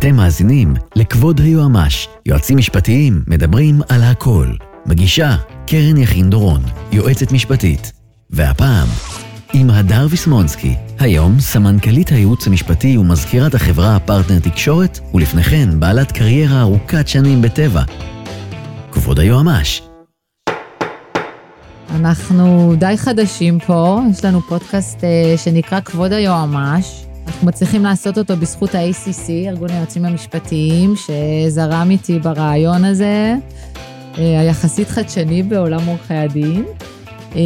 אתם מאזינים לכבוד היועמ"ש, יועצים משפטיים מדברים על הכל. מגישה קרן יכין דורון, יועצת משפטית. והפעם, עם הדר ויסמונסקי, היום סמנכ"לית הייעוץ המשפטי ומזכירת החברה פרטנר תקשורת, ולפני כן בעלת קריירה ארוכת שנים בטבע. כבוד היועמ"ש. אנחנו די חדשים פה, יש לנו פודקאסט אה, שנקרא כבוד היועמ"ש. אנחנו מצליחים לעשות אותו בזכות ה-ACC, ארגון היועצים המשפטיים, שזרם איתי ברעיון הזה, אה, היחסית חדשני בעולם עורכי הדין. אה,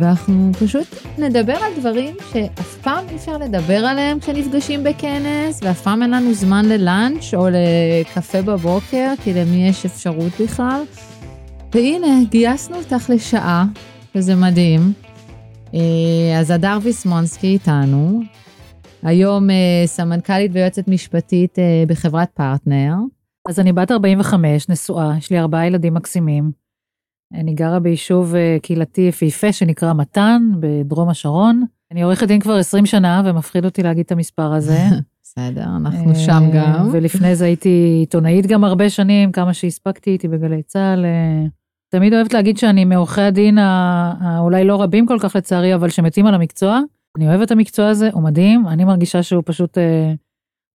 ואנחנו פשוט נדבר על דברים שאף פעם אי אפשר לדבר עליהם כשנפגשים בכנס, ואף פעם אין לנו זמן ללאנץ' או לקפה בבוקר, כי למי יש אפשרות בכלל. והנה, גייסנו אותך לשעה, וזה מדהים. אה, אז הדר ויסמונסקי איתנו, היום אה, סמנכ"לית ויועצת משפטית אה, בחברת פרטנר. אז אני בת 45, נשואה, יש לי ארבעה ילדים מקסימים. אני גרה ביישוב קהילתי יפהפה שנקרא מתן, בדרום השרון. אני עורכת דין כבר 20 שנה, ומפחיד אותי להגיד את המספר הזה. בסדר, אנחנו שם גם. ולפני זה הייתי עיתונאית גם הרבה שנים, כמה שהספקתי, הייתי בגלי צה"ל. תמיד אוהבת להגיד שאני מעורכי הדין, אולי לא רבים כל כך לצערי, אבל שמתים על המקצוע. אני אוהבת את המקצוע הזה, הוא מדהים, אני מרגישה שהוא פשוט אה,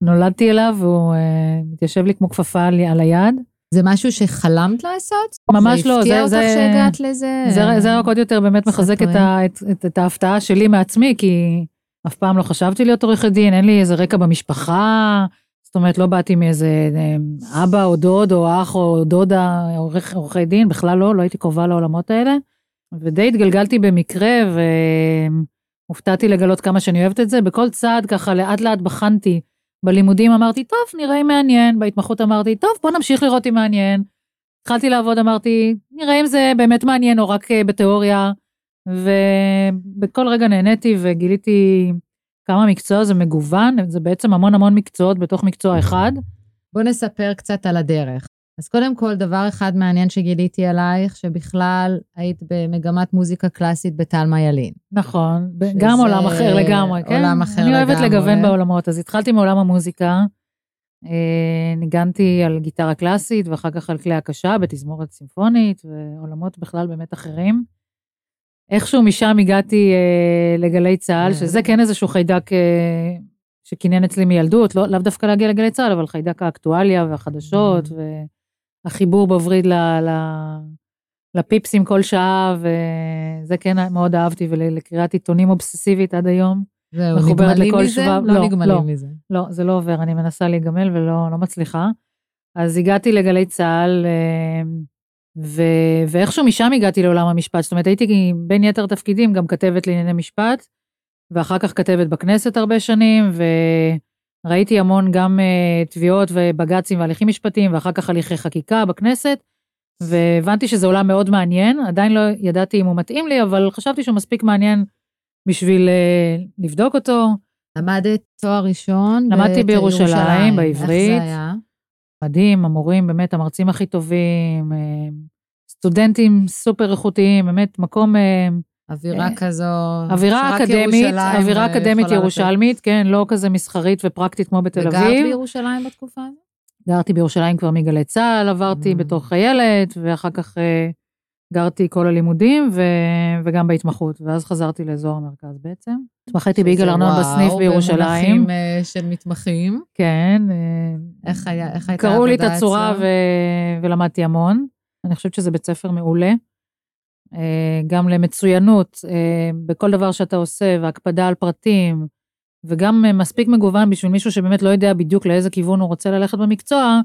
נולדתי אליו, והוא אה, מתיישב לי כמו כפפה על, על היד. זה משהו שחלמת לעשות? ממש לא, זה... הפתיע אותך שהגעת לזה? זה, זה רק עוד יותר באמת מחזק את, ה, את, את, את ההפתעה שלי מעצמי, כי אף פעם לא חשבתי להיות עורכת דין, אין לי איזה רקע במשפחה. זאת אומרת, לא באתי מאיזה אה, אבא או דוד או אח או דודה עורך, עורכי דין, בכלל לא, לא הייתי קרובה לעולמות האלה. ודי התגלגלתי במקרה והופתעתי לגלות כמה שאני אוהבת את זה. בכל צעד ככה לאט לאט בחנתי. בלימודים אמרתי, טוב, נראה אם מעניין. בהתמחות אמרתי, טוב, בוא נמשיך לראות אם מעניין. התחלתי לעבוד, אמרתי, נראה אם זה באמת מעניין או רק אה, בתיאוריה. ובכל רגע נהניתי וגיליתי כמה מקצוע זה מגוון, זה בעצם המון המון מקצועות בתוך מקצוע אחד. בוא נספר קצת על הדרך. אז קודם כל, דבר אחד מעניין שגיליתי עלייך, שבכלל היית במגמת מוזיקה קלאסית בטלמה ילין. נכון, גם עולם אחר לגמרי, כן? עולם אחר אני לגמרי. אני אוהבת לגוון בעולמות, אז התחלתי מעולם המוזיקה, אה, ניגנתי על גיטרה קלאסית ואחר כך על כלי הקשה בתזמורת סימפונית, ועולמות בכלל באמת אחרים. איכשהו משם הגעתי אה, לגלי צה"ל, כן. שזה כן איזשהו חיידק אה, שקינן אצלי מילדות, לא, לאו דווקא להגיע לגלי צה"ל, אבל חיידק האקטואליה והחדשות, והחיבור בווריד ל, ל, לפיפסים כל שעה, וזה כן מאוד אהבתי, ולקריאת עיתונים אובססיבית עד היום. זהו, נגמלים מזה? שבב... לא, לא נגמלים לא, מזה. לא, זה לא עובר, אני מנסה להיגמל ולא לא מצליחה. אז הגעתי לגלי צה"ל, אה, ו... ואיכשהו משם הגעתי לעולם המשפט, זאת אומרת הייתי בין יתר תפקידים גם כתבת לענייני משפט, ואחר כך כתבת בכנסת הרבה שנים, וראיתי המון גם uh, תביעות ובג"צים והליכים משפטיים, ואחר כך הליכי חקיקה בכנסת, והבנתי שזה עולם מאוד מעניין, עדיין לא ידעתי אם הוא מתאים לי, אבל חשבתי שהוא מספיק מעניין בשביל uh, לבדוק אותו. למדת תואר ראשון? למדתי בירושלים, בירושלים, בעברית. איך זה היה? מדהים, המורים באמת המרצים הכי טובים, אה, סטודנטים סופר איכותיים, באמת מקום... אה, אווירה אה, כזו... אווירה אקדמית, אווירה אקדמית ירושלמית, כן, לא כזה מסחרית ופרקטית כמו בתל אביב. וגרת בירושלים בתקופה הזאת? גרתי בירושלים כבר מגלי צה"ל, עברתי Mm. בתור חיילת, ואחר כך גרתי כל הלימודים ו... וגם בהתמחות, ואז חזרתי לאזור המרכז בעצם. התמחיתי ביגאל ארנון בסניף בירושלים. במונחים אה, של מתמחים. כן. איך היה, איך הייתה קראו לי את העבודה הצורה? ו... ולמדתי המון. אני חושבת שזה בית ספר מעולה. אה, גם למצוינות אה, בכל דבר שאתה עושה, והקפדה על פרטים, וגם אה, מספיק מגוון בשביל מישהו שבאמת לא יודע בדיוק לאיזה כיוון הוא רוצה ללכת במקצוע,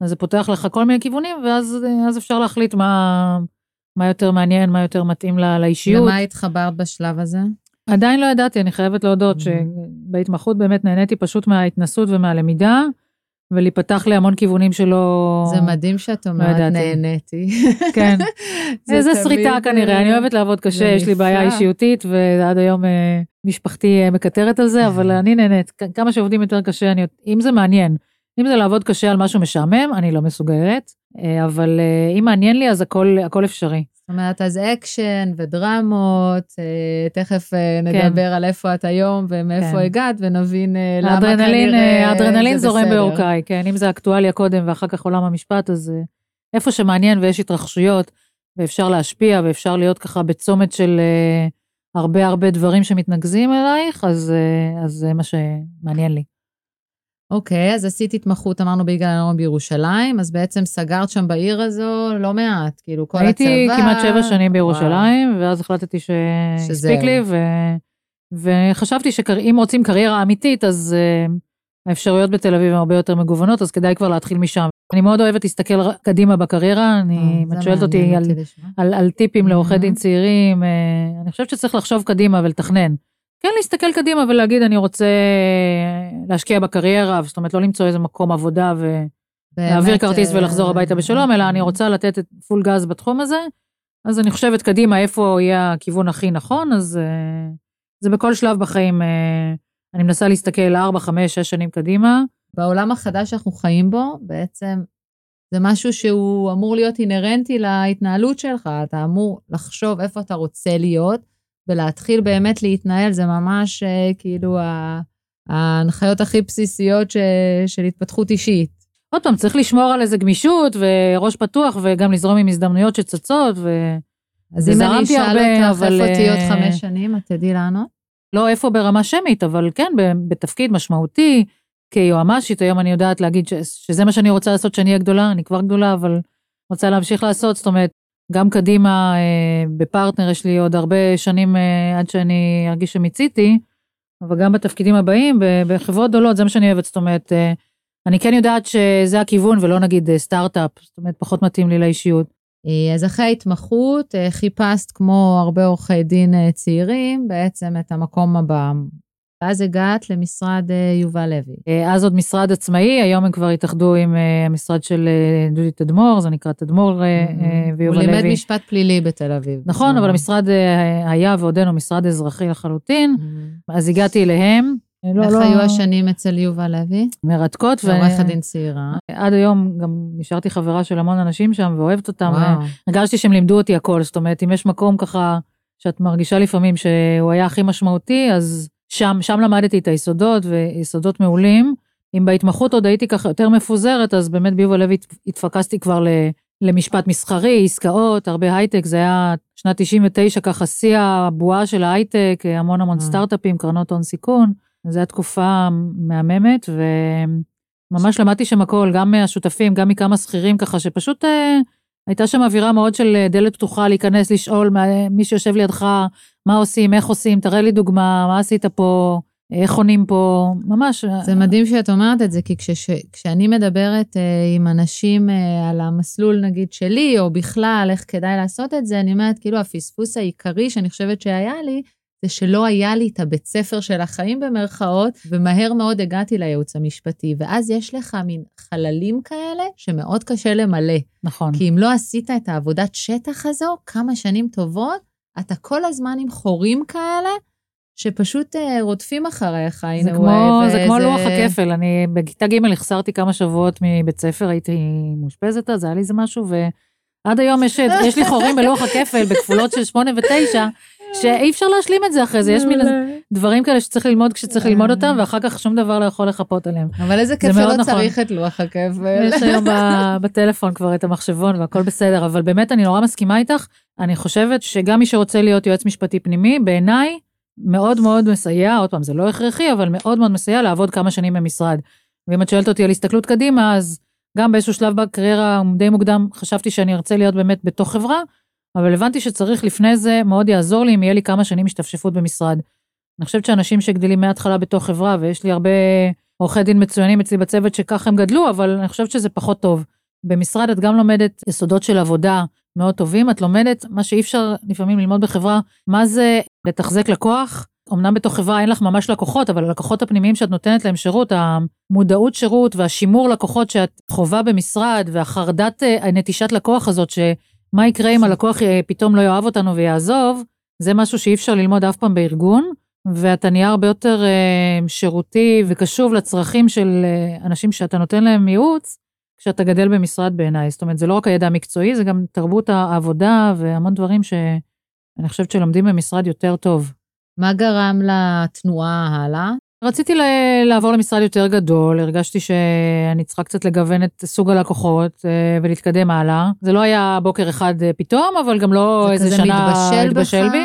אז זה פותח לך כל מיני כיוונים, ואז אז אפשר להחליט מה, מה יותר מעניין, מה יותר מתאים לה, לאישיות. למה התחברת בשלב הזה? עדיין לא ידעתי, אני חייבת להודות Mhm. שבהתמחות באמת נהניתי פשוט מההתנסות ומהלמידה, ולהיפתח לי המון כיוונים שלא... זה מדהים שאת אומרת, ידעתי. נהניתי. כן. זה איזה שריטה כנראה, אה, אני אוהבת לעבוד קשה, יש לי בעיה. אישיותית, ועד היום אה, משפחתי אה, מקטרת על זה, אבל אני נהנית. כמה שעובדים יותר קשה, אני, אם זה מעניין, אם זה לעבוד קשה על משהו משעמם, אני לא מסוגלת, אה, אבל אם מעניין לי, אז הכל, הכל אפשרי. זאת אומרת, אז אקשן ודרמות, אה, תכף אה, נדבר כן. על איפה את היום ומאיפה כן. הגעת, ונבין אה, למה כנראה האדרנלין זורם בעורקייך, כן, אם זה אקטואליה קודם ואחר כך עולם המשפט, אז איפה שמעניין ויש התרחשויות, ואפשר להשפיע, ואפשר להיות ככה בצומת של הרבה הרבה דברים שמתנקזים אלייך, אז, אז זה מה שמעניין לי. אוקיי, אז עשית התמחות, אמרנו, ביגאל אלון בירושלים, אז בעצם סגרת שם בעיר הזו לא מעט, כאילו כל הייתי הצבא... הייתי כמעט שבע שנים בירושלים, וואו. ואז החלטתי שהספיק לי, ו... וחשבתי שאם רוצים קריירה אמיתית, אז uh, האפשרויות בתל אביב הן הרבה יותר מגוונות, אז כדאי כבר להתחיל משם. אני מאוד אוהבת להסתכל קדימה בקריירה, אני, אם את שואלת אותי על, על, על טיפים לעורכי דין צעירים, uh, אני חושבת שצריך לחשוב קדימה ולתכנן. כן להסתכל קדימה ולהגיד אני רוצה להשקיע בקריירה, זאת אומרת לא למצוא איזה מקום עבודה ולהעביר כרטיס ולחזור הביתה בשלום, אלא אני רוצה לתת את פול גז בתחום הזה. אז אני חושבת קדימה איפה יהיה הכיוון הכי נכון, אז זה בכל שלב בחיים, אני מנסה להסתכל 4, 5, 6 שנים קדימה. בעולם החדש שאנחנו חיים בו, בעצם זה משהו שהוא אמור להיות אינהרנטי להתנהלות שלך, אתה אמור לחשוב איפה אתה רוצה להיות, ולהתחיל באמת להתנהל, זה ממש אה, כאילו ההנחיות הכי בסיסיות ש, של התפתחות אישית. עוד פעם, צריך לשמור על איזה גמישות וראש פתוח וגם לזרום עם הזדמנויות שצצות ו... אז אם אני אשאל אותך איפה תהיי עוד אה, חמש שנים, את תדעי לענות? לא איפה ברמה שמית, אבל כן בתפקיד משמעותי, כיועמ"שית, היום אני יודעת להגיד ש, שזה מה שאני רוצה לעשות כשאני אהיה גדולה, אני כבר גדולה, אבל רוצה להמשיך לעשות, זאת אומרת, גם קדימה אה, בפרטנר יש לי עוד הרבה שנים אה, עד שאני ארגיש שמיציתי, אבל גם בתפקידים הבאים, בחברות גדולות, זה מה שאני אוהבת, זאת אומרת, אה, אני כן יודעת שזה הכיוון ולא נגיד סטארט-אפ, זאת אומרת, פחות מתאים לי לאישיות. אז אחרי ההתמחות חיפשת כמו הרבה עורכי דין צעירים בעצם את המקום הבא, ואז הגעת למשרד אה, יובל לוי. אה, אז עוד משרד עצמאי, היום הם כבר התאחדו עם אה, המשרד של דודי תדמור, זה נקרא תדמור. ויובל לוי. הוא לימד משפט פלילי בתל אביב. נכון, אבל המשרד היה ועודנו משרד אזרחי לחלוטין. אז הגעתי אליהם. לא, איך לא... היו השנים אצל יובל לוי? מרתקות. ועורכת דין צעירה. עד היום גם נשארתי חברה של המון אנשים שם ואוהבת אותם. הרגשתי שהם לימדו אותי הכל, זאת אומרת, אם יש מקום ככה שאת מרגישה לפעמים שהוא היה הכי משמעותי, אז שם, שם למדתי את היסודות ויסודות מעולים. אם בהתמחות עוד הייתי ככה יותר מפוזרת, אז באמת ביובל לוי התפקסתי כבר למשפט מסחרי, עסקאות, הרבה הייטק, זה היה שנת 99 ככה שיא הבועה של ההייטק, המון המון mm. סטארט-אפים, קרנות הון סיכון, זו הייתה תקופה מהממת, וממש למדתי שם הכל, גם מהשותפים, גם מכמה שכירים ככה, שפשוט אה, הייתה שם אווירה מאוד של דלת פתוחה, להיכנס, לשאול מי שיושב לידך, מה עושים, איך עושים, תראה לי דוגמה, מה עשית פה, איך עונים פה, ממש. זה מדהים שאת אומרת את זה, כי כש, כשאני מדברת אה, עם אנשים אה, על המסלול, נגיד, שלי, או בכלל, איך כדאי לעשות את זה, אני אומרת, כאילו, הפספוס העיקרי שאני חושבת שהיה לי, זה שלא היה לי את הבית ספר של החיים במרכאות, ומהר מאוד הגעתי לייעוץ המשפטי. ואז יש לך מין חללים כאלה שמאוד קשה למלא. נכון. כי אם לא עשית את העבודת שטח הזו כמה שנים טובות, אתה כל הזמן עם חורים כאלה, שפשוט אה, רודפים אחריך, זה כמו, וזה... זה כמו לוח הכפל, אני בכיתה ג' החסרתי כמה שבועות מבית ספר, הייתי מאושפזת אז, היה לי איזה משהו, ועד היום יש, יש לי חורים בלוח הכפל בכפולות של 8 ו-9, שאי אפשר להשלים את זה אחרי זה, יש מין דברים כאלה שצריך ללמוד כשצריך ללמוד אותם, ואחר כך שום דבר לא יכול לחפות עליהם. אבל איזה כיף שלא נכון. צריך את לוח הכפל. יש היום בטלפון כבר את המחשבון והכל בסדר, אבל באמת אני נורא מסכימה איתך, אני חושבת שגם מי שרוצה להיות יועץ משפטי פנימי, בעיניי, מאוד מאוד מסייע, עוד פעם, זה לא הכרחי, אבל מאוד מאוד מסייע לעבוד כמה שנים במשרד. ואם את שואלת אותי על הסתכלות קדימה, אז גם באיזשהו שלב בקריירה די מוקדם חשבתי שאני ארצה להיות באמת בתוך חברה, אבל הבנתי שצריך לפני זה, מאוד יעזור לי אם יהיה לי כמה שנים השתפשפות במשרד. אני חושבת שאנשים שגדלים מההתחלה בתוך חברה, ויש לי הרבה עורכי דין מצוינים אצלי בצוות שככה הם גדלו, אבל אני חושבת שזה פחות טוב. במשרד את גם לומדת יסודות של עבודה מאוד טובים, את לומדת מה שאי אפשר לפעמים ללמוד בחברה, מה זה לתחזק לקוח. אמנם בתוך חברה אין לך ממש לקוחות, אבל הלקוחות הפנימיים שאת נותנת להם שירות, המודעות שירות והשימור לקוחות שאת חווה במשרד, והחרדת אה, נטישת לקוח הזאת, ש... מה יקרה אם הלקוח אה, פתאום לא יאהב אותנו ויעזוב, זה משהו שאי אפשר ללמוד אף פעם בארגון, ואתה נהיה הרבה יותר uh, שירותי וקשוב לצרכים של uh, אנשים שאתה נותן להם ייעוץ, כשאתה גדל במשרד בעיניי. זאת אומרת, זה לא רק הידע המקצועי, זה גם תרבות העבודה והמון דברים שאני חושבת שלומדים במשרד יותר טוב. מה גרם לתנועה הלאה? רציתי לעבור למשרד יותר גדול, הרגשתי שאני צריכה קצת לגוון את סוג הלקוחות אה, ולהתקדם הלאה. זה לא היה בוקר אחד אה, פתאום, אבל גם לא איזה שנה התבשל, התבשל בי.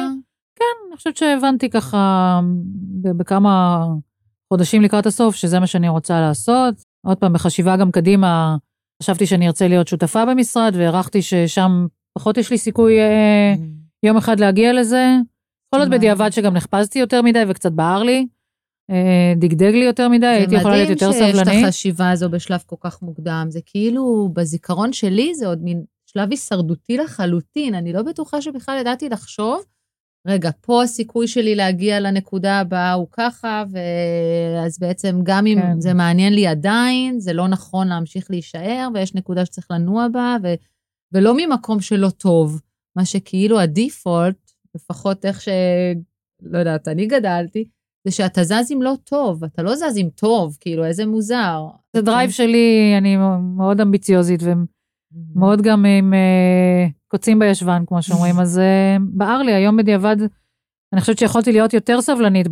כן, אני חושבת שהבנתי ככה בכמה חודשים לקראת הסוף, שזה מה שאני רוצה לעשות. עוד פעם, בחשיבה גם קדימה, חשבתי שאני ארצה להיות שותפה במשרד, והערכתי ששם פחות יש לי סיכוי אה, mm. יום אחד להגיע לזה. יכול להיות בדיעבד שגם נחפזתי יותר מדי וקצת בער לי. אה, דגדג לי יותר מדי, הייתי יכולה להיות יותר סבלנית. זה מדהים שיש את החשיבה הזו בשלב כל כך מוקדם, זה כאילו, בזיכרון שלי זה עוד מין שלב הישרדותי לחלוטין, אני לא בטוחה שבכלל ידעתי לחשוב, רגע, פה הסיכוי שלי להגיע לנקודה הבאה הוא ככה, ואז בעצם גם אם כן. זה מעניין לי עדיין, זה לא נכון להמשיך להישאר, ויש נקודה שצריך לנוע בה, ו... ולא ממקום שלא טוב, מה שכאילו ה default, לפחות איך ש... לא יודעת, אני גדלתי, זה שאתה זז אם לא טוב, אתה לא זז אם טוב, כאילו, איזה מוזר. זה drive שלי, אני מאוד אמביציוזית ומאוד גם עם אה, קוצים בישבן, כמו שאומרים, אז אה, בער לי היום בדיעבד, אני חושבת שיכולתי להיות יותר סבלנית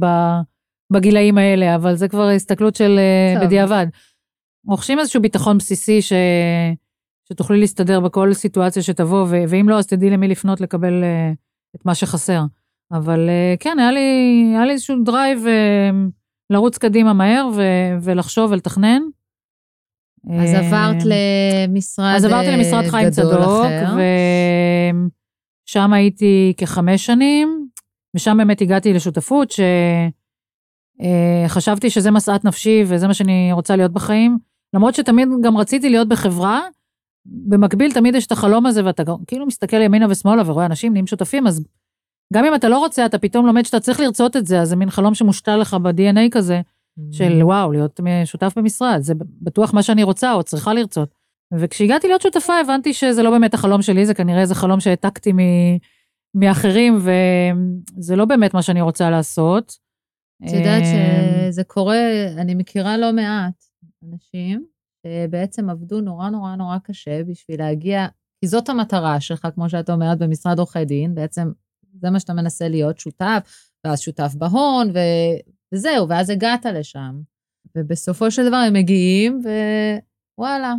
בגילאים האלה, אבל זה כבר הסתכלות של אה, בדיעבד. רוכשים איזשהו ביטחון בסיסי ש... שתוכלי להסתדר בכל סיטואציה שתבוא, ו... ואם לא, אז תדעי למי לפנות לקבל אה, את מה שחסר. אבל אה, כן, היה לי, היה לי איזשהו drive אה, לרוץ קדימה מהר ו- ולחשוב ולתכנן. אז עברת אה, למשרד אז עברתי למשרד חיים צדוק, ושם הייתי כחמש שנים, ושם באמת הגעתי לשותפות, שחשבתי שזה משאת נפשי וזה מה שאני רוצה להיות בחיים. למרות שתמיד גם רציתי להיות בחברה, במקביל תמיד יש את החלום הזה, ואתה כאילו מסתכל ימינה ושמאלה ורואה אנשים נהיים שותפים, אז גם אם אתה לא רוצה, אתה פתאום לומד שאתה צריך לרצות את זה, אז זה מין חלום שמושתל לך ב-DNA כזה, של mm. וואו, להיות שותף במשרד, זה בטוח מה שאני רוצה או צריכה לרצות. וכשהגעתי להיות שותפה, הבנתי שזה לא באמת החלום שלי, זה כנראה איזה חלום שהעתקתי מ... מאחרים, וזה לא באמת מה שאני רוצה לעשות. את יודעת אה, שזה קורה, אני מכירה לא מעט אנשים שבעצם עבדו נורא נורא נורא קשה בשביל להגיע, כי זאת המטרה שלך, כמו שאת אומרת, במשרד עורכי דין, בעצם זה מה שאתה מנסה להיות שותף, ואז שותף בהון, ו... וזהו, ואז הגעת לשם. ובסופו של דבר הם מגיעים, ווואלה,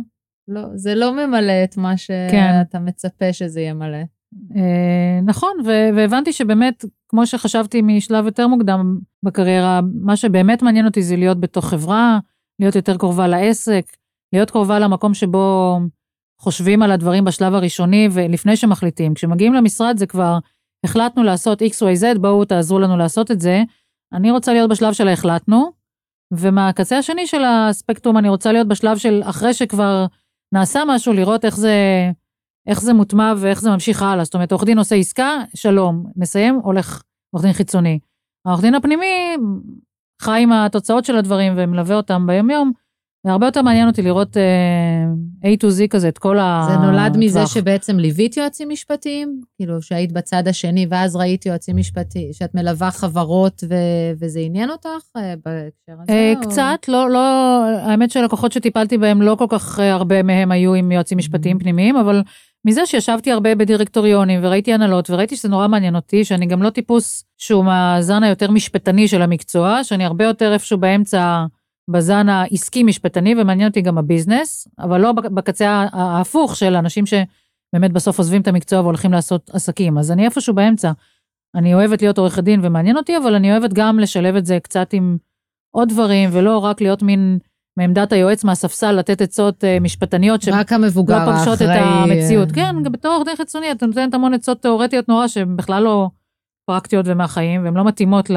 לא, זה לא ממלא את מה כן. שאתה כן. מצפה שזה ימלא. אה, נכון, ו- והבנתי שבאמת, כמו שחשבתי משלב יותר מוקדם בקריירה, מה שבאמת מעניין אותי זה להיות בתוך חברה, להיות יותר קרובה לעסק, להיות קרובה למקום שבו חושבים על הדברים בשלב הראשוני ולפני שמחליטים. כשמגיעים למשרד זה כבר החלטנו לעשות XYZ, בואו תעזרו לנו לעשות את זה. אני רוצה להיות בשלב של ההחלטנו, ומהקצה השני של הספקטרום אני רוצה להיות בשלב של אחרי שכבר נעשה משהו, לראות איך זה, איך זה מוטמע ואיך זה ממשיך הלאה. זאת אומרת, עורך דין עושה עסקה, שלום, מסיים, הולך עורך דין חיצוני. העורך דין הפנימי חי עם התוצאות של הדברים ומלווה אותם ביום יום. הרבה יותר מעניין אותי לראות uh, A to Z כזה, את כל ה... זה נולד מזה שבעצם ליווית יועצים משפטיים? כאילו, שהיית בצד השני ואז ראית יועצים משפטיים, שאת מלווה חברות ו... וזה עניין אותך uh, בהקשר הזה? Uh, או... קצת, לא, לא, האמת שלקוחות שטיפלתי בהם, לא כל כך הרבה מהם היו עם יועצים משפטיים mm-hmm. פנימיים, אבל מזה שישבתי הרבה בדירקטוריונים וראיתי הנהלות וראיתי שזה נורא מעניין אותי, שאני גם לא טיפוס שהוא מהזן היותר משפטני של המקצוע, שאני הרבה יותר איפשהו באמצע... בזן העסקי משפטני ומעניין אותי גם הביזנס, אבל לא בקצה ההפוך של אנשים שבאמת בסוף עוזבים את המקצוע והולכים לעשות עסקים. אז אני איפשהו באמצע. אני אוהבת להיות עורכת דין ומעניין אותי, אבל אני אוהבת גם לשלב את זה קצת עם עוד דברים, ולא רק להיות מין מעמדת היועץ מהספסל לתת עצות אה, משפטניות שלא פוגשות את המציאות. כן, גם בתור עורך דין חיצוני את נותנת המון עצות תיאורטיות נורא שהן בכלל לא פרקטיות ומהחיים, והן לא מתאימות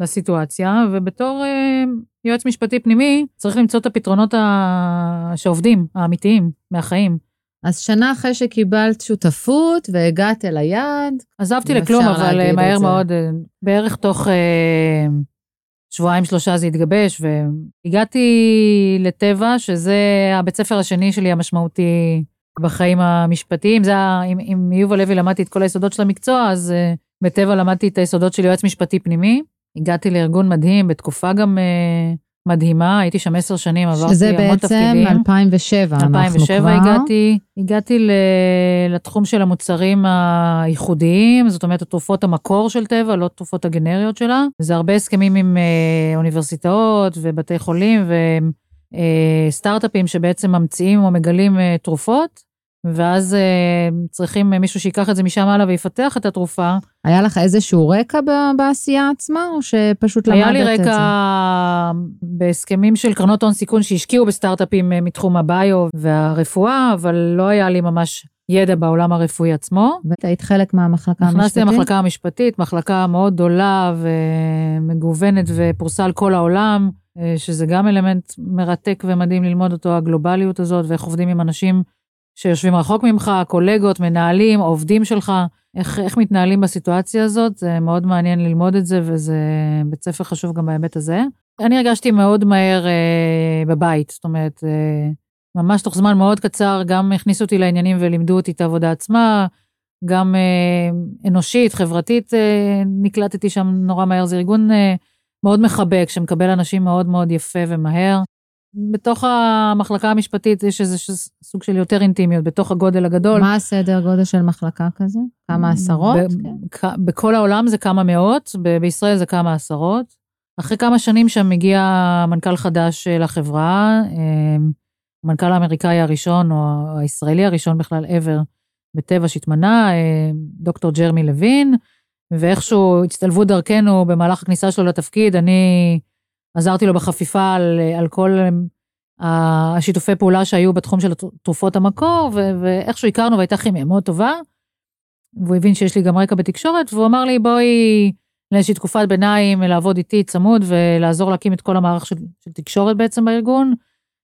לסיטואציה, ובתור אה, יועץ משפטי פנימי, צריך למצוא את הפתרונות ה... שעובדים, האמיתיים, מהחיים. אז שנה אחרי שקיבלת שותפות והגעת אל היעד. עזבתי לכלום, אבל אה, מהר מאוד, אה, בערך תוך אה, שבועיים שלושה זה התגבש, והגעתי לטבע, שזה הבית ספר השני שלי המשמעותי בחיים המשפטיים. זה, עם, עם יובל לוי למדתי את כל היסודות של המקצוע, אז אה, בטבע למדתי את היסודות של יועץ משפטי פנימי. הגעתי לארגון מדהים, בתקופה גם uh, מדהימה, הייתי שם עשר שנים, עברתי שזה המון תפקידים. בעצם 2007, אנחנו כבר. 2007 הגעתי, הגעתי ל, לתחום של המוצרים הייחודיים, זאת אומרת, התרופות המקור של טבע, לא תרופות הגנריות שלה. זה הרבה הסכמים עם אה, אוניברסיטאות ובתי חולים וסטארט-אפים אה, שבעצם ממציאים או מגלים אה, תרופות, ואז אה, צריכים מישהו שיקח את זה משם הלאה ויפתח את התרופה. היה לך איזשהו רקע בעשייה עצמה, או שפשוט למדת את זה? היה לי רקע בהסכמים של קרנות הון סיכון שהשקיעו בסטארט-אפים אה, מתחום הביו והרפואה, אבל לא היה לי ממש ידע בעולם הרפואי עצמו. והיית חלק מהמחלקה המשפטית? נכנסתי למחלקה המשפטית, מחלקה מאוד גדולה ומגוונת ופרוסה על כל העולם, אה, שזה גם אלמנט מרתק ומדהים ללמוד אותו, הגלובליות הזאת, ואיך עובדים עם אנשים שיושבים רחוק ממך, קולגות, מנהלים, עובדים שלך, איך, איך מתנהלים בסיטואציה הזאת, זה מאוד מעניין ללמוד את זה, וזה בית ספר חשוב גם בהיבט הזה. אני הרגשתי מאוד מהר אה, בבית, זאת אומרת, אה, ממש תוך זמן מאוד קצר, גם הכניסו אותי לעניינים ולימדו אותי את העבודה עצמה, גם אה, אנושית, חברתית, אה, נקלטתי שם נורא מהר, זה ארגון אה, מאוד מחבק, שמקבל אנשים מאוד מאוד יפה ומהר. בתוך המחלקה המשפטית יש איזה סוג של יותר אינטימיות, בתוך הגודל הגדול. מה הסדר גודל של מחלקה כזו? כמה עשרות? כן. בכל העולם זה כמה מאות, בישראל זה כמה עשרות. אחרי כמה שנים שם מגיע מנכ"ל חדש אה, לחברה, המנכ"ל אה, האמריקאי הראשון, או הישראלי הראשון בכלל ever בטבע שהתמנה, אה, דוקטור ג'רמי לוין, ואיכשהו הצטלבו דרכנו במהלך הכניסה שלו לתפקיד, אני עזרתי לו בחפיפה על, על כל השיתופי פעולה שהיו בתחום של תרופות המקור, ו- ואיכשהו הכרנו והייתה כימיה מאוד טובה. והוא הבין שיש לי גם רקע בתקשורת, והוא אמר לי, בואי לאיזושהי תקופת ביניים לעבוד איתי צמוד ולעזור להקים את כל המערך של, של תקשורת בעצם בארגון.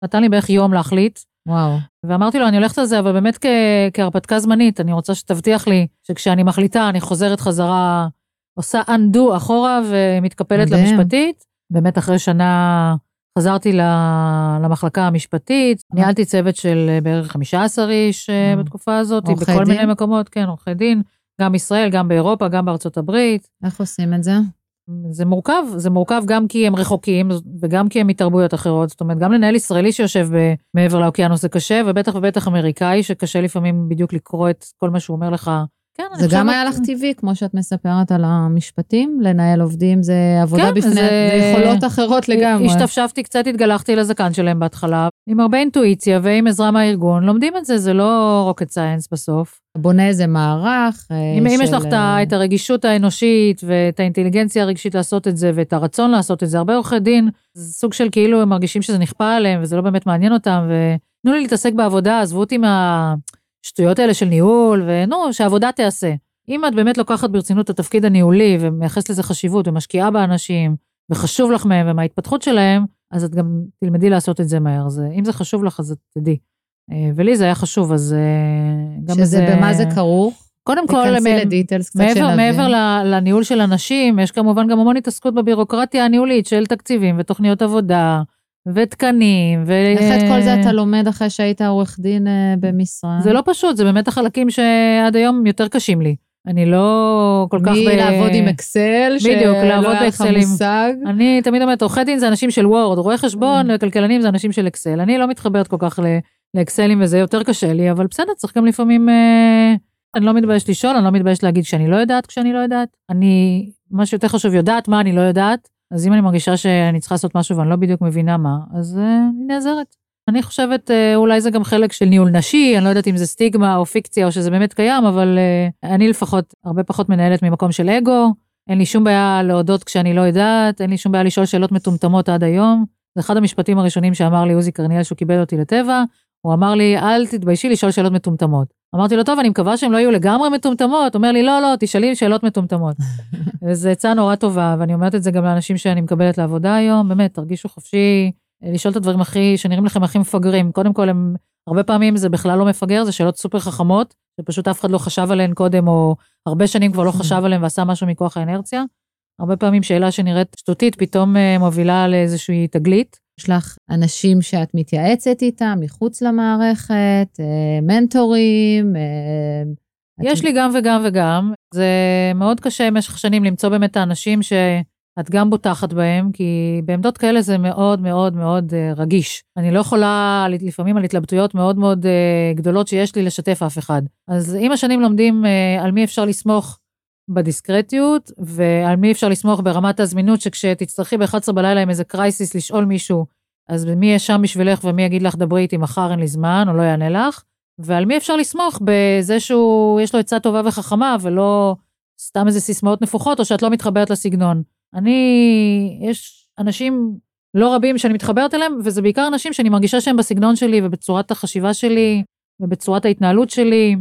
נתן לי בערך יום להחליט. וואו. ואמרתי לו, אני הולכת על זה, אבל באמת כ- כהרפתקה זמנית, אני רוצה שתבטיח לי שכשאני מחליטה, אני חוזרת חזרה, עושה undo אחורה ומתקפלת מדהים. למשפטית. באמת אחרי שנה חזרתי למחלקה המשפטית, ניהלתי צוות של אה, בערך 15 איש אה. בתקופה הזאת, בכל מיני מקומות, כן, עורכי דין, גם בישראל, גם באירופה, גם בארצות הברית. איך עושים את זה? זה מורכב, זה מורכב גם כי הם רחוקים וגם כי הם מתרבויות אחרות, זאת אומרת, גם לנהל ישראלי שיושב מעבר לאוקיינוס זה קשה, ובטח ובטח אמריקאי שקשה לפעמים בדיוק לקרוא את כל מה שהוא אומר לך כן, זה גם היה לך טבעי, כמו שאת מספרת על המשפטים, לנהל עובדים זה עבודה כן, בפני, זה... זה יכולות אחרות לגמרי. השתפשפתי קצת, התגלחתי לזקן שלהם בהתחלה, עם הרבה אינטואיציה ועם עזרה מהארגון, לומדים את זה, זה לא רוקט סיינס בסוף. בונה איזה מערך אה, אם, של... אם יש לך את הרגישות האנושית ואת האינטליגנציה הרגשית לעשות את זה, ואת הרצון לעשות את זה, הרבה עורכי דין, זה סוג של כאילו הם מרגישים שזה נכפה עליהם וזה לא באמת מעניין אותם, ותנו לי להתעסק בעבודה, עזבו אותי מה... השטויות האלה של ניהול, ונו, שהעבודה תיעשה. אם את באמת לוקחת ברצינות את התפקיד הניהולי ומייחסת לזה חשיבות ומשקיעה באנשים, וחשוב לך מהם ומההתפתחות שלהם, אז את גם תלמדי לעשות את זה מהר. זה, אם זה חשוב לך, אז את תדעי. אה, ולי זה היה חשוב, אז אה, גם שזה, זה... במה זה כרוך? קודם כל, מעבר, מעבר לניהול של אנשים, יש כמובן גם המון התעסקות בבירוקרטיה הניהולית של תקציבים ותוכניות עבודה, ותקנים, ו... איך את כל זה אתה לומד אחרי שהיית עורך דין אה, במשרה? זה לא פשוט, זה באמת החלקים שעד היום יותר קשים לי. אני לא כל כך... מלעבוד ב... עם אקסל, בדיוק, לעבוד באקסלים. שלא היה לך מושג. אני תמיד אומרת, עורכי דין זה אנשים של וורד, רואי חשבון mm. וכלכלנים זה אנשים של אקסל. אני לא מתחברת כל כך לאקסלים וזה יותר קשה לי, אבל בסדר, צריך גם לפעמים... אה... אני לא מתבייש לשאול, אני לא מתבייש להגיד שאני לא יודעת כשאני לא יודעת. אני, מה שיותר חשוב, יודעת מה אני לא יודעת, אז אם אני מרגישה שאני צריכה לעשות משהו ואני לא בדיוק מבינה מה, אז אני נעזרת. אני חושבת, uh, אולי זה גם חלק של ניהול נשי, אני לא יודעת אם זה סטיגמה או פיקציה או שזה באמת קיים, אבל uh, אני לפחות הרבה פחות מנהלת ממקום של אגו, אין לי שום בעיה להודות כשאני לא יודעת, אין לי שום בעיה לשאול שאלות מטומטמות עד היום. זה אחד המשפטים הראשונים שאמר לי עוזי קרניאל שהוא קיבל אותי לטבע, הוא אמר לי, אל תתביישי לשאול שאלות מטומטמות. אמרתי לו, טוב, אני מקווה שהן לא יהיו לגמרי מטומטמות. אומר לי, לא, לא, תשאלי שאלות מטומטמות. וזו עצה נורא טובה, ואני אומרת את זה גם לאנשים שאני מקבלת לעבודה היום, באמת, תרגישו חופשי אה, לשאול את הדברים הכי, שנראים לכם הכי מפגרים. קודם כל, הם, הרבה פעמים זה בכלל לא מפגר, זה שאלות סופר חכמות, שפשוט אף אחד לא חשב עליהן קודם, או הרבה שנים כבר לא חשב עליהן ועשה משהו מכוח האנרציה. הרבה פעמים שאלה שנראית שטותית, פתאום אה, מובילה לאיזושהי תגלית. יש לך אנשים שאת מתייעצת איתם מחוץ למערכת, אה, מנטורים? אה, יש לי גם וגם וגם. זה מאוד קשה במשך שנים למצוא באמת את האנשים ש... את גם בוטחת בהם, כי בעמדות כאלה זה מאוד מאוד מאוד uh, רגיש. אני לא יכולה לפעמים על התלבטויות מאוד מאוד uh, גדולות שיש לי לשתף אף אחד. אז עם השנים לומדים uh, על מי אפשר לסמוך בדיסקרטיות, ועל מי אפשר לסמוך ברמת הזמינות, שכשתצטרכי ב-11 בלילה עם איזה קרייסיס לשאול מישהו, אז מי יהיה שם בשבילך ומי יגיד לך דברי איתי מחר אין לי זמן או לא יענה לך, ועל מי אפשר לסמוך בזה שהוא, יש לו עצה טובה וחכמה ולא סתם איזה סיסמאות נפוחות או שאת לא מתחברת לסגנון. אני, יש אנשים לא רבים שאני מתחברת אליהם, וזה בעיקר אנשים שאני מרגישה שהם בסגנון שלי ובצורת החשיבה שלי ובצורת ההתנהלות שלי.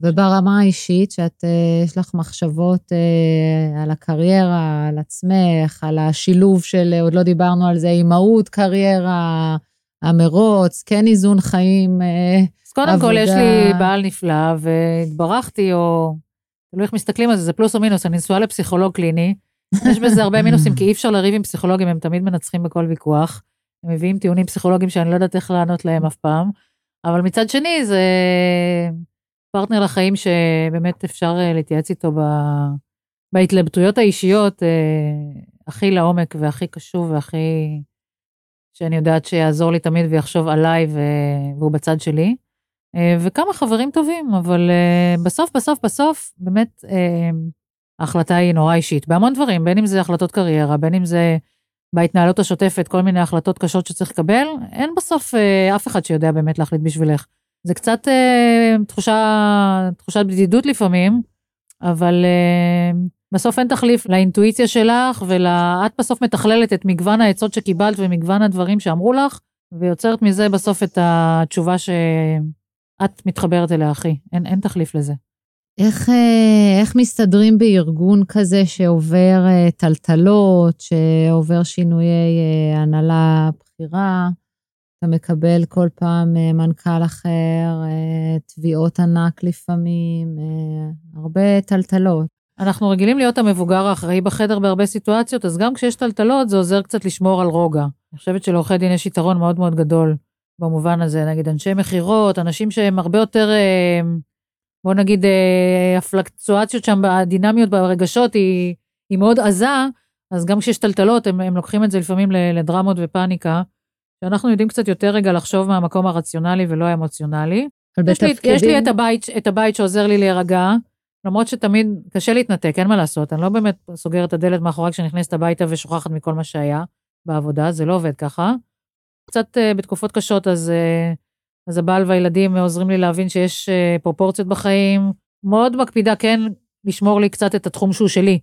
וברמה האישית, שאת, אה, יש לך מחשבות אה, על הקריירה, על עצמך, על השילוב של, אה, עוד לא דיברנו על זה, אימהות, קריירה, המרוץ, כן איזון חיים, אז קודם עבודה. כל, יש לי בעל נפלא, והתברכתי, או תלוי איך מסתכלים על זה, זה פלוס או מינוס, אני נשואה לפסיכולוג קליני. יש בזה הרבה מינוסים, כי אי אפשר לריב עם פסיכולוגים, הם תמיד מנצחים בכל ויכוח. הם מביאים טיעונים פסיכולוגיים שאני לא יודעת איך לענות להם אף פעם. אבל מצד שני, זה פרטנר לחיים שבאמת אפשר אה, להתייעץ איתו ב... בהתלבטויות האישיות אה, הכי לעומק והכי קשוב והכי... שאני יודעת שיעזור לי תמיד ויחשוב עליי ו... והוא בצד שלי. אה, וכמה חברים טובים, אבל בסוף, בסוף, בסוף, באמת, ההחלטה היא נורא אישית, בהמון דברים, בין אם זה החלטות קריירה, בין אם זה בהתנהלות השוטפת, כל מיני החלטות קשות שצריך לקבל, אין בסוף אף אחד שיודע באמת להחליט בשבילך. זה קצת אה, תחושה, תחושת בדידות לפעמים, אבל אה, בסוף אין תחליף לאינטואיציה שלך, ואת בסוף מתכללת את מגוון העצות שקיבלת ומגוון הדברים שאמרו לך, ויוצרת מזה בסוף את התשובה שאת מתחברת אליה, אחי. אין, אין תחליף לזה. איך, אה, איך מסתדרים בארגון כזה שעובר אה, טלטלות, שעובר שינויי אה, הנהלה בכירה? אתה מקבל כל פעם אה, מנכ"ל אחר, אה, תביעות ענק לפעמים, אה, הרבה טלטלות. אנחנו רגילים להיות המבוגר האחראי בחדר בהרבה סיטואציות, אז גם כשיש טלטלות זה עוזר קצת לשמור על רוגע. אני חושבת שלעורכי דין יש יתרון מאוד מאוד גדול במובן הזה, נגיד אנשי מכירות, אנשים שהם הרבה יותר, בוא נגיד, הפלקצואציות שם, הדינמיות ברגשות היא, היא מאוד עזה, אז גם כשיש טלטלות הם, הם לוקחים את זה לפעמים לדרמות ופאניקה. שאנחנו יודעים קצת יותר רגע לחשוב מהמקום הרציונלי ולא האמוציונלי. יש לי, יש לי את הבית, את הבית שעוזר לי להירגע, למרות שתמיד קשה להתנתק, אין מה לעשות, אני לא באמת סוגרת את הדלת מאחורי כשאני נכנסת הביתה ושוכחת מכל מה שהיה בעבודה, זה לא עובד ככה. קצת uh, בתקופות קשות, אז, uh, אז הבעל והילדים עוזרים לי להבין שיש uh, פרופורציות בחיים. מאוד מקפידה, כן, לשמור לי קצת את התחום שהוא שלי.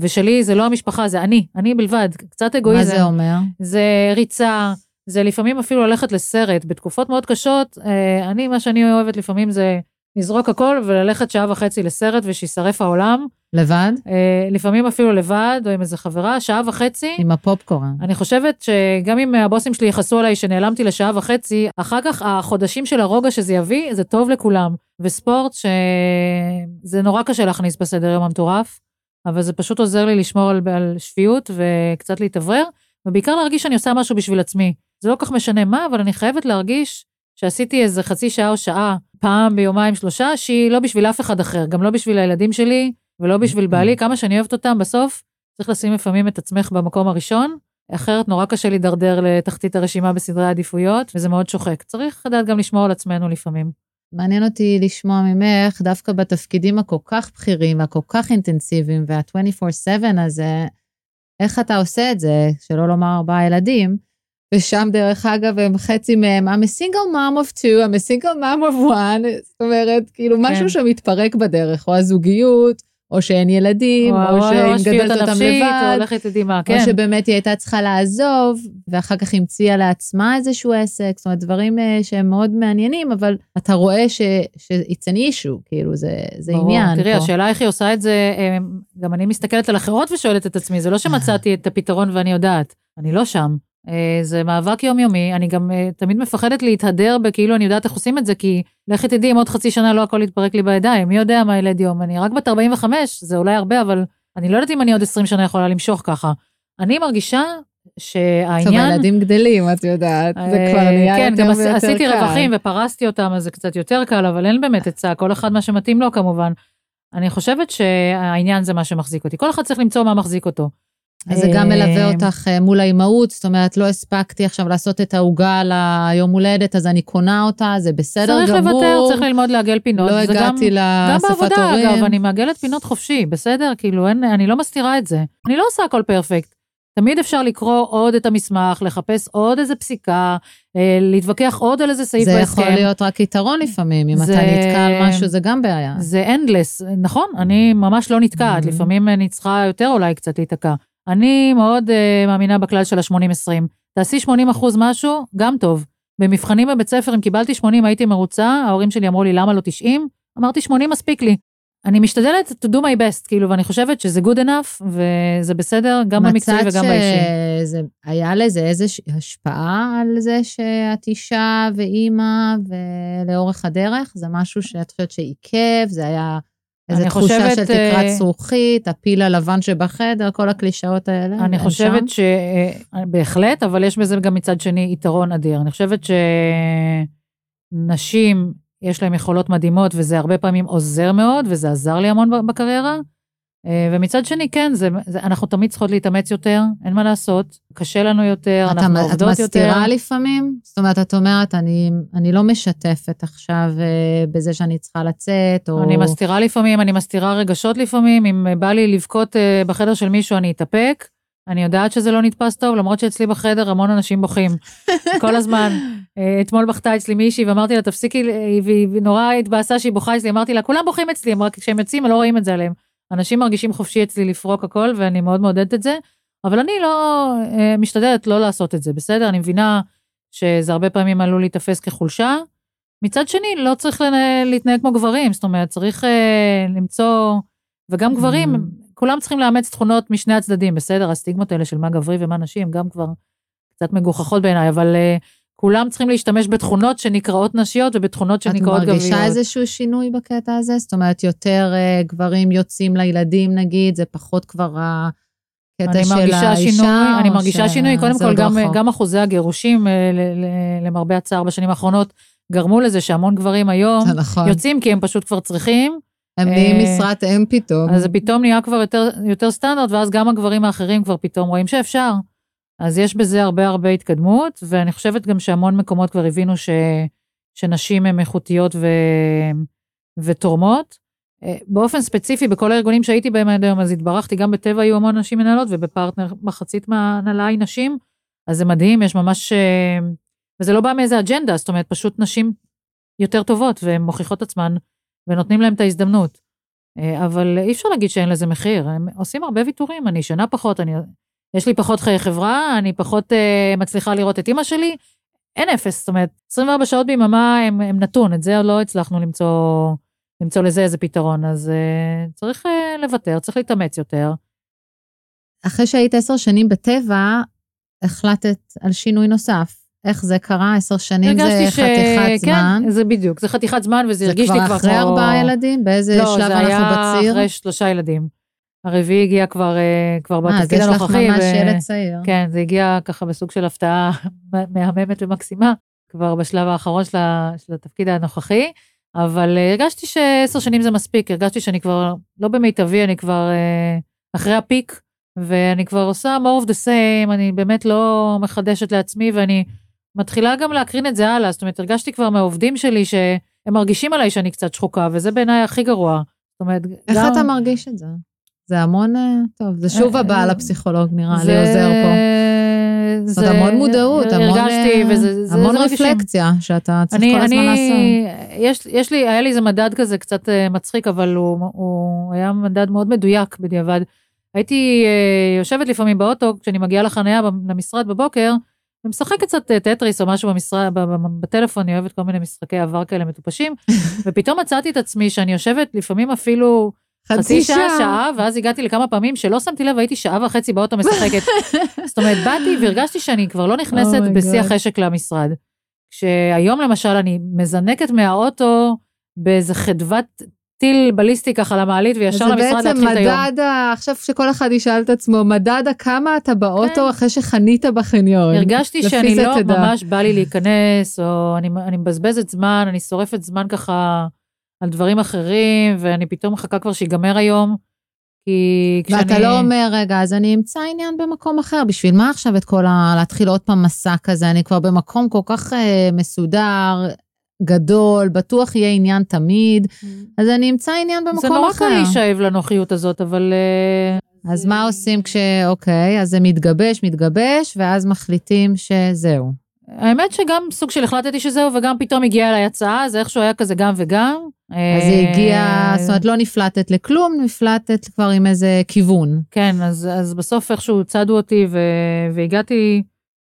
ושלי זה לא המשפחה, זה אני, אני בלבד, קצת אגואיזם. מה זה אומר? זה ריצה, זה לפעמים אפילו ללכת לסרט. בתקופות מאוד קשות, אה, אני, מה שאני אוהבת לפעמים זה לזרוק הכל וללכת שעה וחצי לסרט ושישרף העולם. לבד? אה, לפעמים אפילו לבד, או עם איזה חברה, שעה וחצי. עם הפופקורן. אני חושבת שגם אם הבוסים שלי יכעסו עליי שנעלמתי לשעה וחצי, אחר כך החודשים של הרוגע שזה יביא, זה טוב לכולם. וספורט, שזה נורא קשה להכניס בסדר יום המטורף, אבל זה פשוט עוזר לי לשמור על, על שפיות וקצת להתאוורר, ובעיקר להרגיש שאני עושה משהו בשביל עצמי. זה לא כל כך משנה מה, אבל אני חייבת להרגיש שעשיתי איזה חצי שעה או שעה, פעם ביומיים שלושה, שהיא לא בשביל אף אחד אחר, גם לא בשביל הילדים שלי ולא בשביל בעלי, כמה שאני אוהבת אותם, בסוף צריך לשים לפעמים את עצמך במקום הראשון, אחרת נורא קשה להידרדר לתחתית הרשימה בסדרי העדיפויות, וזה מאוד שוחק. צריך לדעת גם לשמור על עצמנו לפעמים. מעניין אותי לשמוע ממך, דווקא בתפקידים הכל כך בכירים והכל כך אינטנסיביים, וה-24/7 הזה, איך אתה עושה את זה, שלא לומר ארבעה ילדים, ושם דרך אגב הם חצי מהם, I'm a single mom of two, I'm a single mom of one, זאת אומרת, כאילו כן. משהו שמתפרק בדרך, או הזוגיות, או שאין ילדים, או, או שהיא מגדלת אותם לבד, או הולכת לדמעה, כן. או שבאמת היא הייתה צריכה לעזוב, ואחר כך המציאה לעצמה איזשהו עסק, זאת אומרת, דברים אה, שהם מאוד מעניינים, אבל אתה רואה ש, ש-it's an issue, כאילו, זה, זה ברור, עניין תראי, פה. השאלה איך היא עושה את זה, אה, גם אני מסתכלת על אחרות ושואלת את עצמי, זה לא שמצאתי את הפתרון ואני יודעת, אני לא שם. אה, זה מאבק יומיומי, אני גם אה, תמיד מפחדת להתהדר בכאילו אני יודעת איך עושים את זה, כי לכי תדעי אם עוד חצי שנה לא הכל יתפרק לי בידיים, מי יודע מה ילד יום, אני רק בת 45, זה אולי הרבה, אבל אני לא יודעת אם אני עוד 20 שנה יכולה למשוך ככה. אני מרגישה שהעניין... טוב, הילדים גדלים, את יודעת, זה אה, כבר נהיה כן, יותר ויותר קל. כן, גם עשיתי רווחים ופרסתי אותם, אז זה קצת יותר קל, אבל אין באמת עצה, כל אחד מה שמתאים לו כמובן. אני חושבת שהעניין זה מה שמחזיק אותי, כל אחד צריך למצוא מה מחזיק אותו. אז זה גם מלווה אה, אותך אה, מול האימהות, זאת אומרת, לא הספקתי עכשיו לעשות את העוגה ליום הולדת, אז אני קונה אותה, זה בסדר צריך גמור. לוותר, צריך ללמוד לעגל פינות. לא זה גם- הגעתי גם לאספת בעבודה, הורים. אגב, אני מעגלת פינות חופשי, בסדר? כאילו, אין, אני לא מסתירה את זה. אני לא עושה הכל פרפקט. תמיד אפשר לקרוא עוד את המסמך, לחפש עוד איזה פסיקה, אה, להתווכח עוד על איזה סעיף זה בהסכם. יכול להיות רק יתרון לפעמים, אם זה- אתה נתקע על משהו, זה גם בעיה. זה endless, נכון, אני ממש לא נתקעת, Mhm. לפעמים אני צריכה יותר אולי קצת להיתקע. אני מאוד uh, מאמינה בכלל של ה-80-20. תעשי 80 אחוז משהו, גם טוב. במבחנים בבית ספר, אם קיבלתי 80, הייתי מרוצה, ההורים שלי אמרו לי, למה לא 90? אמרתי, 80 מספיק לי. אני משתדלת to do my best, כאילו, ואני חושבת שזה good enough, וזה בסדר, גם במקצועי וגם באישי. מצאת שזה היה לזה איזושהי השפעה על זה שאת אישה ואימא ולאורך הדרך? זה משהו שאת חושבת שעיכב? זה היה איזו תחושה חושבת, של תקרת אה, הפיל הפיל הלבן שבחדר, כל הקלישאות האלה? אני חושבת שם? שבהחלט, אבל יש בזה גם מצד שני יתרון אדיר. אני חושבת שנשים, יש להן יכולות מדהימות, וזה הרבה פעמים עוזר מאוד, וזה עזר לי המון בקריירה. אה, ומצד שני, כן, זה, זה, אנחנו תמיד צריכות להתאמץ יותר, אין מה לעשות, קשה לנו יותר, אתה- אנחנו את עובדות יותר. מסתירה לפעמים? זאת אומרת, את אומרת, אני, אני לא משתפת עכשיו אה, בזה שאני צריכה לצאת, או... אני מסתירה לפעמים, אני מסתירה רגשות לפעמים, אם בא לי לבכות אה, בחדר של מישהו, אני אתאפק. אני יודעת שזה לא נתפס טוב, למרות שאצלי בחדר המון אנשים בוכים. כל הזמן. אה, אתמול בכתה אצלי מישהי ואמרתי לה, תפסיקי, והיא והיא נורא התבאסה שהיא בוכה אצלי, אמרתי לה, כולם בוכים אצלי, הם רק כשהם יוצאים, לא רואים את זה עליהם. אנשים מרגישים חופשי אצלי לפרוק הכל, ואני מאוד מעודדת את זה, אבל אני לא, אה, משתדלת לא לעשות את זה, בסדר? אני מבינה שזה הרבה פעמים עלול להיתפס כחולשה. מצד שני, לא צריך להתנהג כמו גברים, זאת אומרת, צריך אה, למצוא, וגם גברים, Mm. כולם צריכים לאמץ תכונות משני הצדדים, בסדר? הסטיגמות האלה של מה גברי ומה נשים, גם כבר קצת מגוחכות בעיניי, אבל אה, כולם צריכים להשתמש בתכונות שנקראות נשיות ובתכונות שנקראות את גבריות. מרגישה איזשהו שינוי בקטע הזה? זאת אומרת, יותר אה, גברים יוצאים לילדים נגיד, זה פחות כבר הקטע אני של מרגישה האישה? שינוי, אני מרגישה ש- שינוי, קודם כל עוד גם? גם אחוזי הגירושים, אה, ל- ל- למרבה הצער בשנים האחרונות, גרמו לזה שהמון גברים היום נכון. יוצאים כי הם פשוט כבר צריכים, הם נהיים אה, משרת אם פתאום. אז זה פתאום נהיה כבר יותר, יותר סטנדרט, ואז גם הגברים האחרים כבר פתאום רואים שאפשר. אז יש בזה הרבה הרבה התקדמות, ואני חושבת גם שהמון מקומות כבר הבינו ש, שנשים הן איכותיות ו, ותורמות. אה, באופן ספציפי, בכל הארגונים שהייתי בהם עד היום, אז התברכתי, גם בטבע היו המון נשים מנהלות, ובפרטנר מחצית מההנהלה היא נשים, אז זה מדהים, יש ממש... אה, וזה לא בא מאיזה אג'נדה, זאת אומרת, פשוט נשים יותר טובות, והן מוכיחות עצמן, ונותנים להן את ההזדמנות. אה, אבל אי אפשר להגיד שאין לזה מחיר, הם עושים הרבה ויתורים, אני ישנה פחות, אני, יש לי פחות חיי חברה, אני פחות אה, מצליחה לראות את אימא שלי, אין אפס, זאת אומרת, 24 שעות ביממה הם, הם נתון, את זה עוד לא הצלחנו למצוא, למצוא לזה איזה פתרון, אז אה, צריך אה, לוותר, צריך להתאמץ יותר. אחרי שהיית עשר שנים בטבע, החלטת על שינוי נוסף. איך זה קרה? עשר שנים זה הרגשתי חתיכת זמן. כן, זה בדיוק, זה חתיכת זמן, וזה זה הרגיש לי כבר כבר אחרי. ארבעה ילדים? באיזה לא, שלב זה אנחנו היה בציר? אחרי שלושה ילדים. הרביעי הגיע כבר, אה, כבר אה, אז בתפקיד יש לך הנוכחי. ממש ו- ילד צעיר. כן, זה הגיע ככה בסוג של הפתעה מהממת ומקסימה, כבר בשלב האחרון של, ה, של התפקיד הנוכחי, אבל אה, הרגשתי שעשר שנים זה מספיק, הרגשתי שאני כבר לא במיטבי, אני כבר אה, אחרי הפיק, ואני כבר עושה more of the same, אני באמת לא מחדשת לעצמי, ואני מתחילה גם להקרין את זה הלאה, זאת אומרת, הרגשתי כבר מהעובדים שלי שהם מרגישים עליי שאני קצת שחוקה, וזה בעיניי הכי גרוע. זאת אומרת, איך גם... אתה מרגיש את זה? זה המון, אה, טוב, זה שוב אה, הבעל אה, הפסיכולוג נראה לי עוזר פה. זאת אומרת, המון מודעות, המון, הרגשתי, וזה זה, המון זה רגשים. רפלקציה שאתה צריך אני, כל הזמן אני, לעשות. יש, יש לי, היה לי איזה מדד כזה קצת מצחיק, אבל הוא, הוא היה מדד מאוד מדויק בדיעבד. הייתי יושבת לפעמים באוטו, כשאני מגיעה לחניה למשרד בבוקר, ומשחקת קצת טטריס או משהו במשרד, בטלפון, אני אוהבת כל מיני משחקי עבר כאלה מטופשים, ופתאום מצאתי את עצמי שאני יושבת לפעמים אפילו חצי שעה, שעה, ואז הגעתי לכמה פעמים שלא שמתי לב, הייתי שעה וחצי באוטו משחקת. זאת אומרת, באתי והרגשתי שאני כבר לא נכנסת Oh בשיא. החשק למשרד. כשהיום למשל אני מזנקת מהאוטו באיזה חדוות טיל בליסטי ככה למעלית וישר זה למשרד בעצם להתחיל את היום. מדד, ה- עכשיו שכל אחד ישאל את עצמו, מדד הכמה אתה באוטו כן. אחרי שחנית בחניון. הרגשתי שאני זה לא תדע. ממש בא לי להיכנס, או אני, אני מבזבזת זמן, אני שורפת זמן ככה על דברים אחרים, ואני פתאום מחכה כבר שיגמר היום. כי כשאני... ואתה לא אומר, רגע, אז אני אמצא עניין במקום אחר. בשביל מה עכשיו את כל ה... להתחיל עוד פעם מסע כזה? אני כבר במקום כל כך אה, מסודר, גדול, בטוח יהיה עניין תמיד, אז אני אמצא עניין במקום זה נורא אחר. קל להישאב לנוחיות הזאת, אבל... אה, אז מה עושים כש... אוקיי, אז זה מתגבש, מתגבש, ואז מחליטים שזהו. האמת שגם סוג של החלטתי שזהו, וגם פתאום הגיעה אליי הצעה, זה איכשהו היה כזה גם וגם. אז היא הגיעה, זאת אומרת, לא נפלטת לכלום, נפלטת כבר עם איזה כיוון. כן, אז, אז בסוף איכשהו צדו אותי ו, והגעתי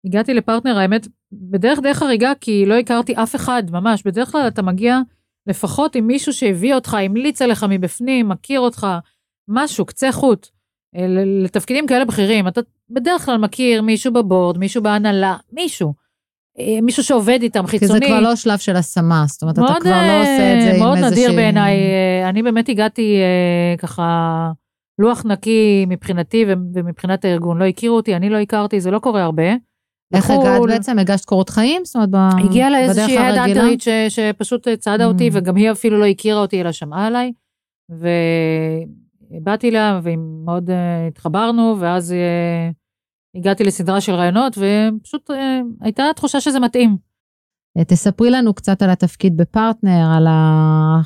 הגעתי לפרטנר, האמת, בדרך די חריגה, כי לא הכרתי אף אחד, ממש. בדרך כלל אתה מגיע לפחות עם מישהו שהביא אותך, המליץ עליך מבפנים, מכיר אותך, משהו, קצה חוט. אה, לתפקידים כאלה בכירים, אתה בדרך כלל מכיר מישהו בבורד, מישהו בהנהלה, מישהו. אה, מישהו שעובד איתם, חיצוני. כי זה כבר לא שלב של השמה, זאת אומרת, אתה כבר לא עושה את זה עם מאוד איזושהי... נדיר בעיניי. אה, אני באמת הגעתי ככה לוח נקי מבחינתי ומבחינת הארגון. לא הכירו אותי, אני לא הכרתי, זה לא קורה הרבה. איך הגעת בעצם? הגשת קורות חיים? זאת אומרת, בדרך הרגילה? הגיעה לה איזושהי עד אנטרית שפשוט צעדה אותי, mm. וגם היא אפילו לא הכירה אותי, אלא שמעה עליי. ובאתי לה, ומאוד התחברנו, ואז הגעתי לסדרה של רעיונות, ופשוט uh, הייתה תחושה שזה מתאים. תספרי לנו קצת על התפקיד בפרטנר, על ה...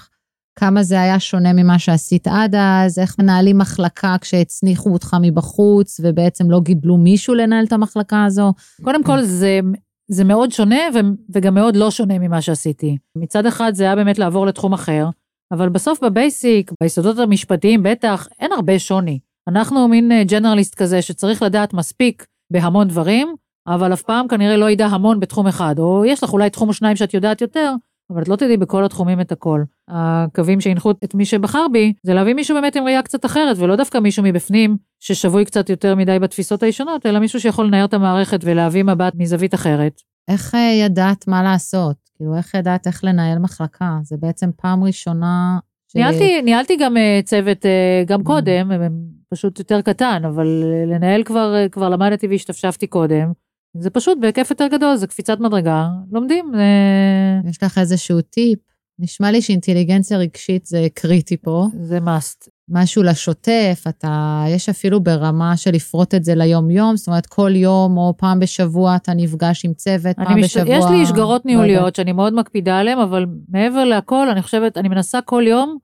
כמה זה היה שונה ממה שעשית עד אז, איך מנהלים מחלקה כשהצניחו אותך מבחוץ ובעצם לא גידלו מישהו לנהל את המחלקה הזו? קודם כל זה, זה מאוד שונה ו, וגם מאוד לא שונה ממה שעשיתי. מצד אחד זה היה באמת לעבור לתחום אחר, אבל בסוף בבייסיק, ביסודות המשפטיים בטח, אין הרבה שוני. אנחנו מין ג'נרליסט כזה שצריך לדעת מספיק בהמון דברים, אבל אף פעם כנראה לא ידע המון בתחום אחד, או יש לך אולי תחום או שניים שאת יודעת יותר, אבל את לא תדעי בכל התחומים את הכל. הקווים שהנחו את מי שבחר בי, זה להביא מישהו באמת עם ראייה קצת אחרת, ולא דווקא מישהו מבפנים, ששבוי קצת יותר מדי בתפיסות הישנות, אלא מישהו שיכול לנער את המערכת ולהביא מבט מזווית אחרת. איך אה, ידעת מה לעשות? כאילו, איך ידעת איך לנהל מחלקה? זה בעצם פעם ראשונה... ש... ניהלתי, ניהלתי גם אה, צוות אה, גם mm. קודם, פשוט יותר קטן, אבל לנהל כבר, כבר למדתי והשתפשפתי קודם. זה פשוט בהיקף יותר גדול, זה קפיצת מדרגה, לומדים. זה... יש לך איזשהו טיפ? נשמע לי שאינטליגנציה רגשית זה קריטי פה. זה must. משהו לשוטף, אתה, יש אפילו ברמה של לפרוט את זה ליום-יום, זאת אומרת, כל יום או פעם בשבוע אתה נפגש עם צוות, פעם מש... בשבוע... יש לי שגרות לא ניהוליות לא שאני מאוד מקפידה עליהן, אבל מעבר לכל, אני חושבת, אני מנסה כל יום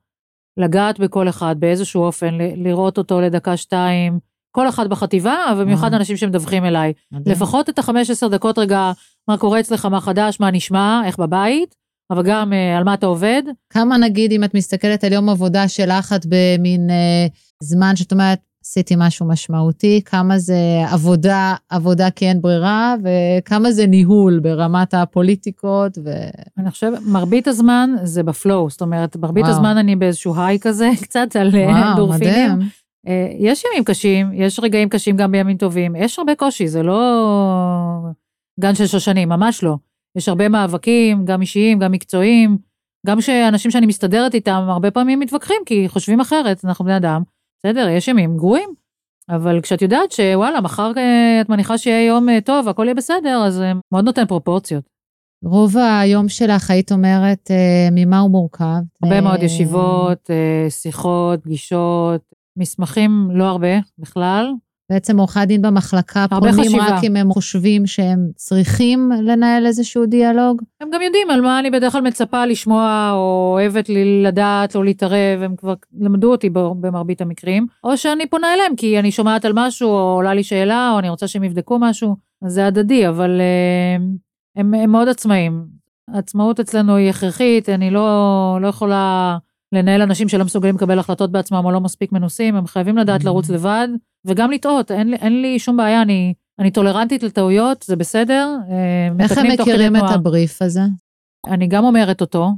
לגעת בכל אחד באיזשהו אופן, לראות אותו לדקה-שתיים, כל אחד בחטיבה, ובמיוחד אה. אנשים שמדווחים אליי. לפחות את ה-15 דקות רגע, מה קורה אצלך, מה חדש, מה נשמע, איך בבית, אבל גם uh, על מה אתה עובד. כמה נגיד, אם את מסתכלת על יום עבודה שלך, את במין uh, זמן שאת אומרת, עשיתי משהו משמעותי, כמה זה עבודה, עבודה כי אין ברירה, וכמה זה ניהול ברמת הפוליטיקות. ו... אני חושבת, מרבית הזמן זה בפלואו, זאת אומרת, מרבית וואו. הזמן אני באיזשהו היי כזה, קצת על דורפינים. מדהים. אה, יש ימים קשים, יש רגעים קשים גם בימים טובים, יש הרבה קושי, זה לא גן של שושנים, ממש לא. יש הרבה מאבקים, גם אישיים, גם מקצועיים, גם שאנשים שאני מסתדרת איתם הרבה פעמים מתווכחים, כי חושבים אחרת, אנחנו בני אדם. בסדר, יש ימים גרועים, אבל כשאת יודעת שוואלה, מחר אה, את מניחה שיהיה יום אה, טוב, הכל יהיה בסדר, אז זה מאוד נותן פרופורציות. רוב היום שלך, היית אומרת, ממה הוא מורכב? הרבה מאוד ישיבות, שיחות, פגישות, מסמכים לא הרבה בכלל. בעצם עורכי הדין במחלקה פונים חשיבה. רק אם הם חושבים שהם צריכים לנהל איזשהו דיאלוג? הם גם יודעים על מה אני בדרך כלל מצפה לשמוע, או אוהבת לי לדעת או להתערב, הם כבר למדו אותי במרבית המקרים. או שאני פונה אליהם כי אני שומעת על משהו, או עולה לי שאלה, או אני רוצה שהם יבדקו משהו, אז זה הדדי, אבל אה, הם, הם מאוד עצמאים. העצמאות אצלנו היא הכרחית, אני לא, לא יכולה... לנהל אנשים שלא מסוגלים לקבל החלטות בעצמם או לא מספיק מנוסים, הם חייבים לדעת mm-hmm. לרוץ לבד, וגם לטעות, אין, אין לי שום בעיה, אני, אני טולרנטית לטעויות, זה בסדר. אה, איך הם מכירים את הבריף הזה? אני גם אומרת אותו,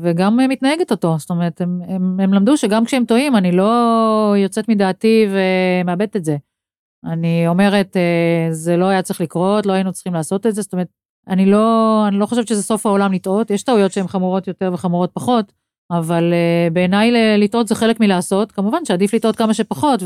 וגם מתנהגת אותו, זאת אומרת, הם, הם, הם למדו שגם כשהם טועים, אני לא יוצאת מדעתי ומאבדת את זה. אני אומרת, אה, זה לא היה צריך לקרות, לא היינו צריכים לעשות את זה, זאת אומרת, אני לא, אני לא חושבת שזה סוף העולם לטעות, יש טעויות שהן חמורות יותר וחמורות פחות, אבל בעיניי לטעות זה חלק מלעשות, כמובן שעדיף לטעות כמה שפחות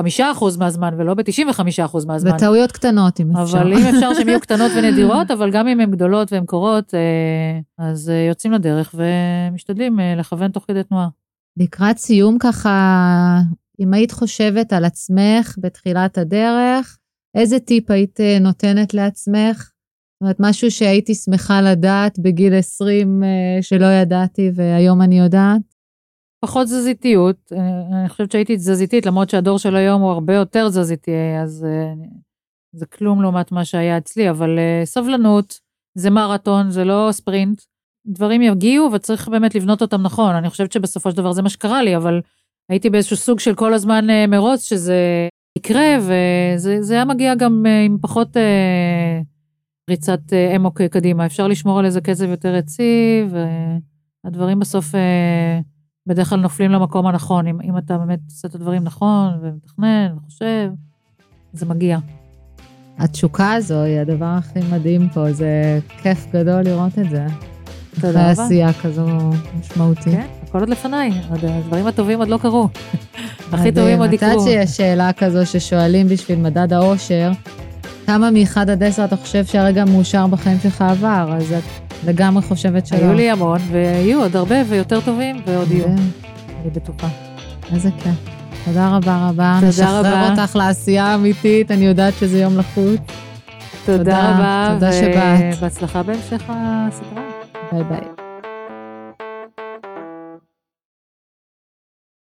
ובחמישה אחוז מהזמן ולא בתשעים וחמישה אחוז מהזמן. בטעויות קטנות אם אפשר. אבל אם אפשר שהן יהיו קטנות ונדירות, אבל גם אם הן גדולות והן קורות, uh, אז uh, יוצאים לדרך ומשתדלים uh, לכוון תוך כדי תנועה. לקראת סיום ככה, אם היית חושבת על עצמך בתחילת הדרך, איזה טיפ היית אה, נותנת לעצמך? זאת אומרת, משהו שהייתי שמחה לדעת בגיל 20 אה, שלא ידעתי והיום אני יודעת? פחות תזזיתיות, אה, אני חושבת שהייתי תזזיתית, למרות שהדור של היום הוא הרבה יותר תזזיתי, אז זה כלום לעומת מה שהיה אצלי, אבל סבלנות, זה מרתון, זה לא ספרינט. דברים יגיעו וצריך באמת לבנות אותם נכון. אני חושבת שבסופו של דבר זה מה שקרה לי, אבל הייתי באיזשהו סוג של כל הזמן אה, מרוץ שזה יקרה, וזה היה מגיע גם אה, עם פחות אה, ריצת אה, אמוק קדימה. אפשר לשמור על איזה קצב יותר יציב, והדברים בסוף אה, בדרך כלל נופלים למקום הנכון. אם, אם אתה באמת עושה את הדברים נכון, ומתכנן, וחושב, זה מגיע. התשוקה הזו היא הדבר הכי מדהים פה, זה כיף גדול לראות את זה. תודה רבה. אחרי עשייה כזו משמעותית. כן, הכל עוד לפניי, הדברים הטובים עוד לא קרו. הכי טובים עוד יקרו. את יודעת שיש שאלה כזו ששואלים בשביל מדד האושר, כמה מ-1 עד 10 אתה חושב שהרגע מאושר בחיים שלך עבר, אז את לגמרי חושבת שלא. היו לי המון, ויהיו עוד הרבה ויותר טובים, ועוד יהיו. אני בטוחה. איזה כיף. תודה רבה רבה. תודה רבה. נשחרר אותך לעשייה האמיתית, אני יודעת שזה יום לחוץ. תודה, תודה רבה. תודה שבאת. ובהצלחה בהמשך הסדרה. ביי ביי.